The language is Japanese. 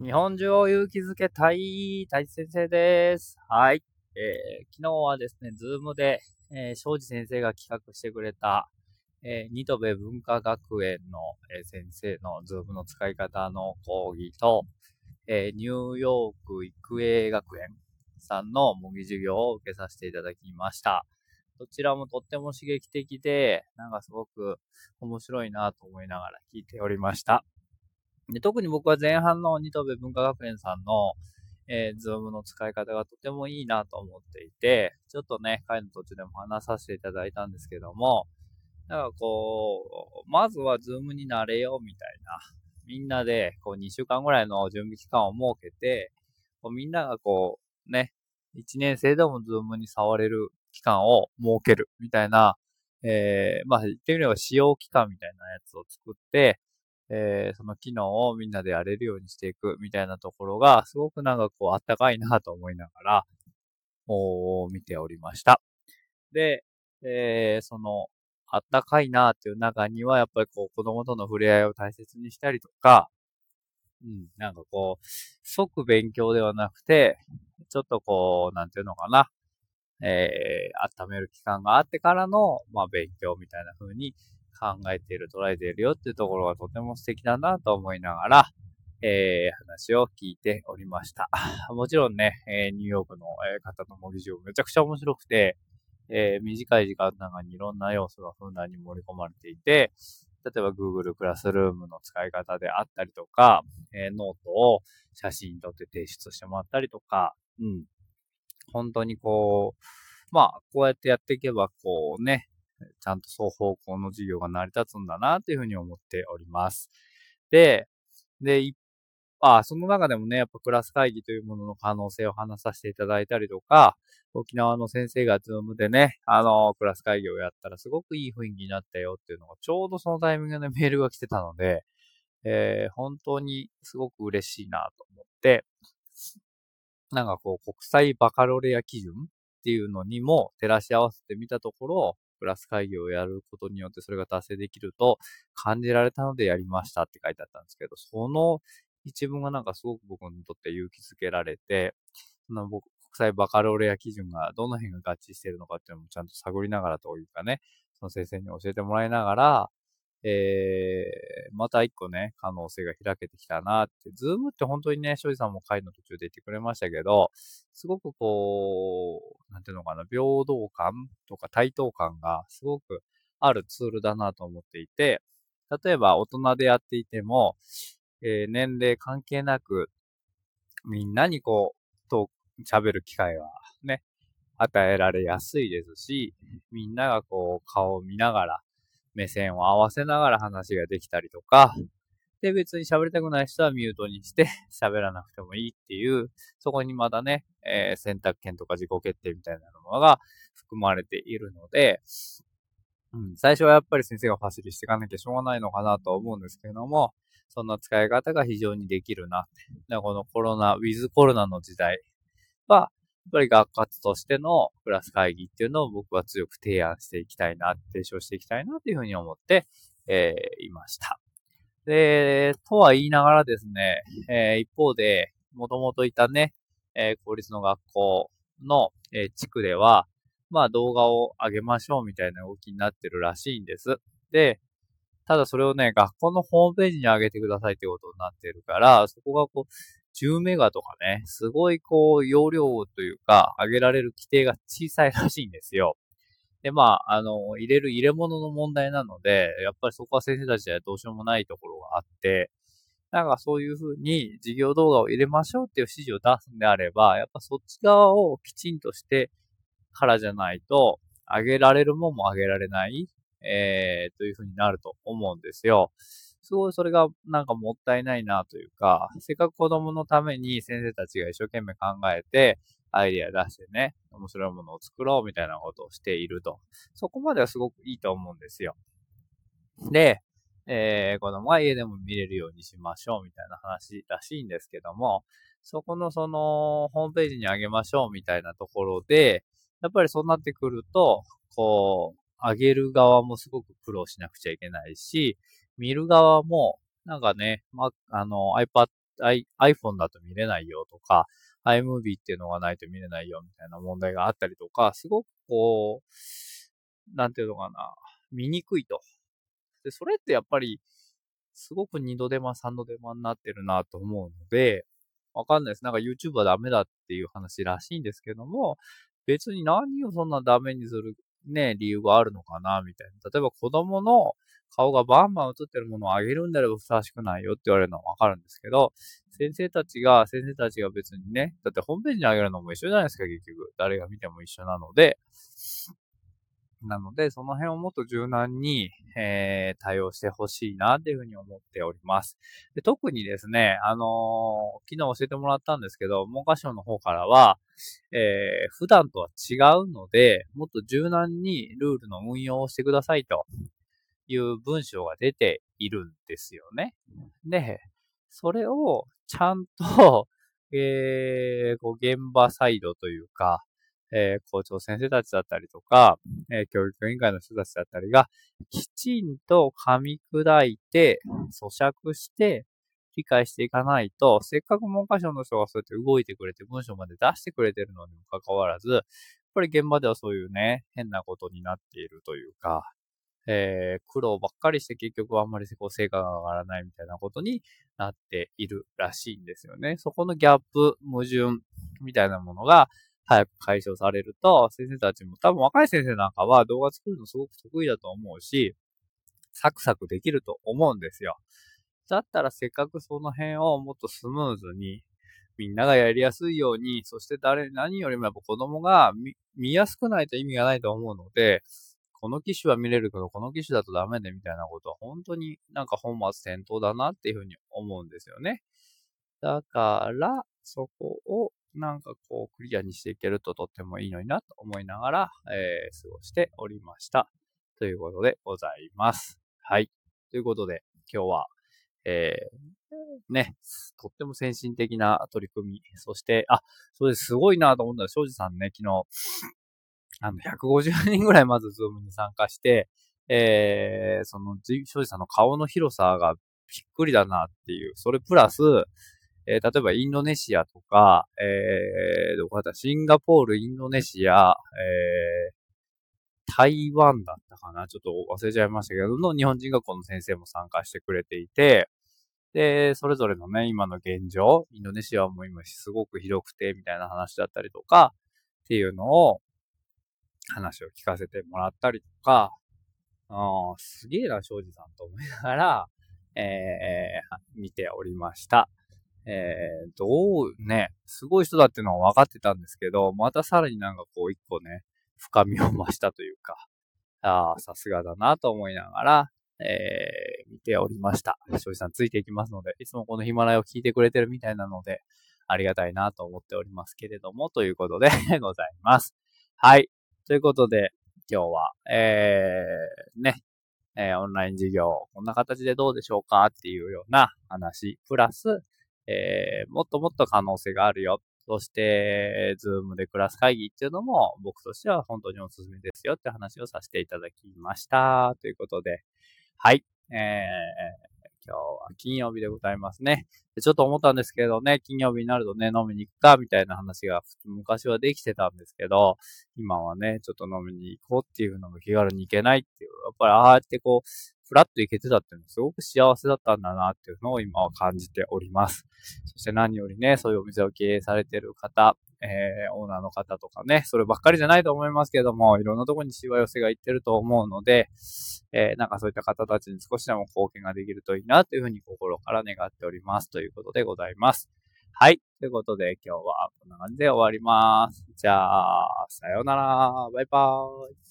日本中を勇気づけたい、太一先生です。はい。えー、昨日はですね、ズームで、えー、庄司先生が企画してくれた、えー、新渡戸文化学園の、えー、先生のズームの使い方の講義と、えー、ニューヨーク育英学園さんの模擬授業を受けさせていただきました。どちらもとっても刺激的で、なんかすごく面白いなと思いながら聞いておりました。で特に僕は前半の新渡戸文化学園さんの、えー、ズームの使い方がとてもいいなと思っていて、ちょっとね、会の途中でも話させていただいたんですけども、なんかこう、まずはズームになれようみたいな、みんなでこう2週間ぐらいの準備期間を設けて、こうみんながこう、ね、1年生でもズームに触れる期間を設けるみたいな、えー、まあ言ってみれば試用期間みたいなやつを作って、えー、その機能をみんなでやれるようにしていくみたいなところが、すごくなんかこう、あったかいなと思いながら、お見ておりました。で、えー、その、あったかいなっていう中には、やっぱりこう、子供との触れ合いを大切にしたりとか、うん、なんかこう、即勉強ではなくて、ちょっとこう、なんていうのかな、えー、温める期間があってからの、まあ、勉強みたいな風に考えている、捉えているよっていうところがとても素敵だなと思いながら、えー、話を聞いておりました。もちろんね、えー、ニューヨークの、方の模擬授業めちゃくちゃ面白くて、えー、短い時間の中にいろんな要素がふんだんに盛り込まれていて、例えば Google クラスルームの使い方であったりとか、えー、ノートを写真撮って提出してもらったりとか、うん。本当にこう、まあ、こうやってやっていけば、こうね、ちゃんと双方向の授業が成り立つんだなっていうふうに思っております。で、で、あ、その中でもね、やっぱクラス会議というものの可能性を話させていただいたりとか、沖縄の先生がズームでね、あの、クラス会議をやったらすごくいい雰囲気になったよっていうのが、ちょうどそのタイミングで メールが来てたので、えー、本当にすごく嬉しいなと思って、なんかこう、国際バカロレア基準っていうのにも照らし合わせてみたところ、プラス会議をやることによってそれが達成できると感じられたのでやりましたって書いてあったんですけど、その一文がなんかすごく僕にとって勇気づけられて、その僕、国際バカロレア基準がどの辺が合致しているのかっていうのもちゃんと探りながらというかね、その先生に教えてもらいながら、えー、また一個ね、可能性が開けてきたなって、ズームって本当にね、庄司さんも会の途中で言ってくれましたけど、すごくこう、なんていうのかな、平等感とか対等感がすごくあるツールだなと思っていて、例えば大人でやっていても、えー、年齢関係なく、みんなにこう、と喋る機会はね、与えられやすいですし、みんながこう、顔を見ながら、目線を合わせながら話ができたりとか、で、別に喋りたくない人はミュートにして 喋らなくてもいいっていう、そこにまだね、えー、選択権とか自己決定みたいなものが含まれているので、うん、最初はやっぱり先生がファシリしていかなきゃしょうがないのかなと思うんですけれども、そんな使い方が非常にできるなって。このコロナ、ウィズコロナの時代は、っぱり学活としてのクラス会議っていうのを僕は強く提案していきたいな、提唱していきたいなというふうに思って、えー、いました。で、とは言いながらですね、えー、一方で、もともといたね、えー、公立の学校の、え、地区では、まあ動画を上げましょうみたいな動きになってるらしいんです。で、ただそれをね、学校のホームページに上げてくださいってことになってるから、そこがこう、10メガとかね、すごいこう、容量というか、上げられる規定が小さいらしいんですよ。で、まあ、あの、入れる入れ物の問題なので、やっぱりそこは先生たちではどうしようもないところがあって、なんかそういうふうに授業動画を入れましょうっていう指示を出すんであれば、やっぱそっち側をきちんとしてからじゃないと、上げられるもんも上げられない、えー、というふうになると思うんですよ。すごいそれがなんかもったいないなというか、せっかく子供のために先生たちが一生懸命考えて、アイディア出してね、面白いものを作ろうみたいなことをしていると。そこまではすごくいいと思うんですよ。で、えー、子供は家でも見れるようにしましょうみたいな話らしいんですけども、そこのその、ホームページにあげましょうみたいなところで、やっぱりそうなってくると、こう、あげる側もすごく苦労しなくちゃいけないし、見る側も、なんかね、ま、あの、iPad iPhone だと見れないよとか、iMovie っていうのがないと見れないよみたいな問題があったりとか、すごくこう、なんていうのかな、見にくいと。で、それってやっぱり、すごく二度手間、三度手間になってるなと思うので、わかんないです。なんか YouTube はダメだっていう話らしいんですけども、別に何をそんなダメにするね、理由があるのかな、みたいな。例えば子供の顔がバンバン映ってるものをあげるんであればふさわしくないよって言われるのはわかるんですけど、先生たちが、先生たちが別にね、だってホームページにあげるのも一緒じゃないですか、結局。誰が見ても一緒なので、なので、その辺をもっと柔軟に、えー、対応してほしいなっていうふうに思っております。で特にですね、あのー、昨日教えてもらったんですけど、文科省の方からは、えー、普段とは違うので、もっと柔軟にルールの運用をしてくださいという文章が出ているんですよね。で、それをちゃんと、えー、こう現場サイドというか、え、校長先生たちだったりとか、え、教育委員会の人たちだったりが、きちんと噛み砕いて、咀嚼して、理解していかないと、せっかく文科省の人がそうやって動いてくれて、文章まで出してくれてるのにもかかわらず、やっぱり現場ではそういうね、変なことになっているというか、えー、苦労ばっかりして結局あんまり成果が上がらないみたいなことになっているらしいんですよね。そこのギャップ、矛盾みたいなものが、早く解消されると、先生たちも、多分若い先生なんかは動画作るのすごく得意だと思うし、サクサクできると思うんですよ。だったらせっかくその辺をもっとスムーズに、みんながやりやすいように、そして誰、何よりもやっぱ子供が見やすくないと意味がないと思うので、この機種は見れるけど、この機種だとダメでみたいなことは本当になんか本末転倒だなっていうふうに思うんですよね。だから、そこをなんかこうクリアにしていけるととってもいいのになと思いながら、えー、過ごしておりました。ということでございます。はい。ということで今日は、えー、ね、とっても先進的な取り組み、そして、あ、そうです、すごいなと思ったら、庄司さんね、昨日、あの、150人ぐらいまずズームに参加して、えー、その、庄司さんの顔の広さがびっくりだなっていう、それプラス、えー、例えばインドネシアとか、えー、どこだった？シンガポール、インドネシア、えー、台湾だったかな？ちょっと忘れちゃいましたけど、の日本人学校の先生も参加してくれていて、で、それぞれのね、今の現状、インドネシアも今すごくひどくて、みたいな話だったりとか、っていうのを、話を聞かせてもらったりとか、あすげえな、庄司さんと思いながら、えー、見ておりました。えー、どうね、すごい人だっていうのは分かってたんですけど、またさらになんかこう一個ね、深みを増したというか、ああ、さすがだなと思いながら、えー、見ておりました。庄司さんついていきますので、いつもこのヒマラヤを聞いてくれてるみたいなので、ありがたいなと思っておりますけれども、ということで ございます。はい。ということで、今日は、えー、ね、えー、オンライン授業、こんな形でどうでしょうかっていうような話、プラス、えー、もっともっと可能性があるよ。そして、ズームでクラス会議っていうのも僕としては本当におすすめですよって話をさせていただきました。ということで、はい。えー、今日は金曜日でございますね。ちょっと思ったんですけどね、金曜日になるとね、飲みに行くか、みたいな話が昔はできてたんですけど、今はね、ちょっと飲みに行こうっていうのが気軽に行けないっていう、やっぱりああやってこう、フラッと行けてたっていうのはすごく幸せだったんだなっていうのを今は感じております。そして何よりね、そういうお店を経営されてる方、えー、オーナーの方とかね、そればっかりじゃないと思いますけども、いろんなとこにしわ寄せが行ってると思うので、えー、なんかそういった方たちに少しでも貢献ができるといいなというふうに心から願っておりますということでございます。はい。ということで今日はこんな感じで終わります。じゃあ、さようなら。バイバーイ。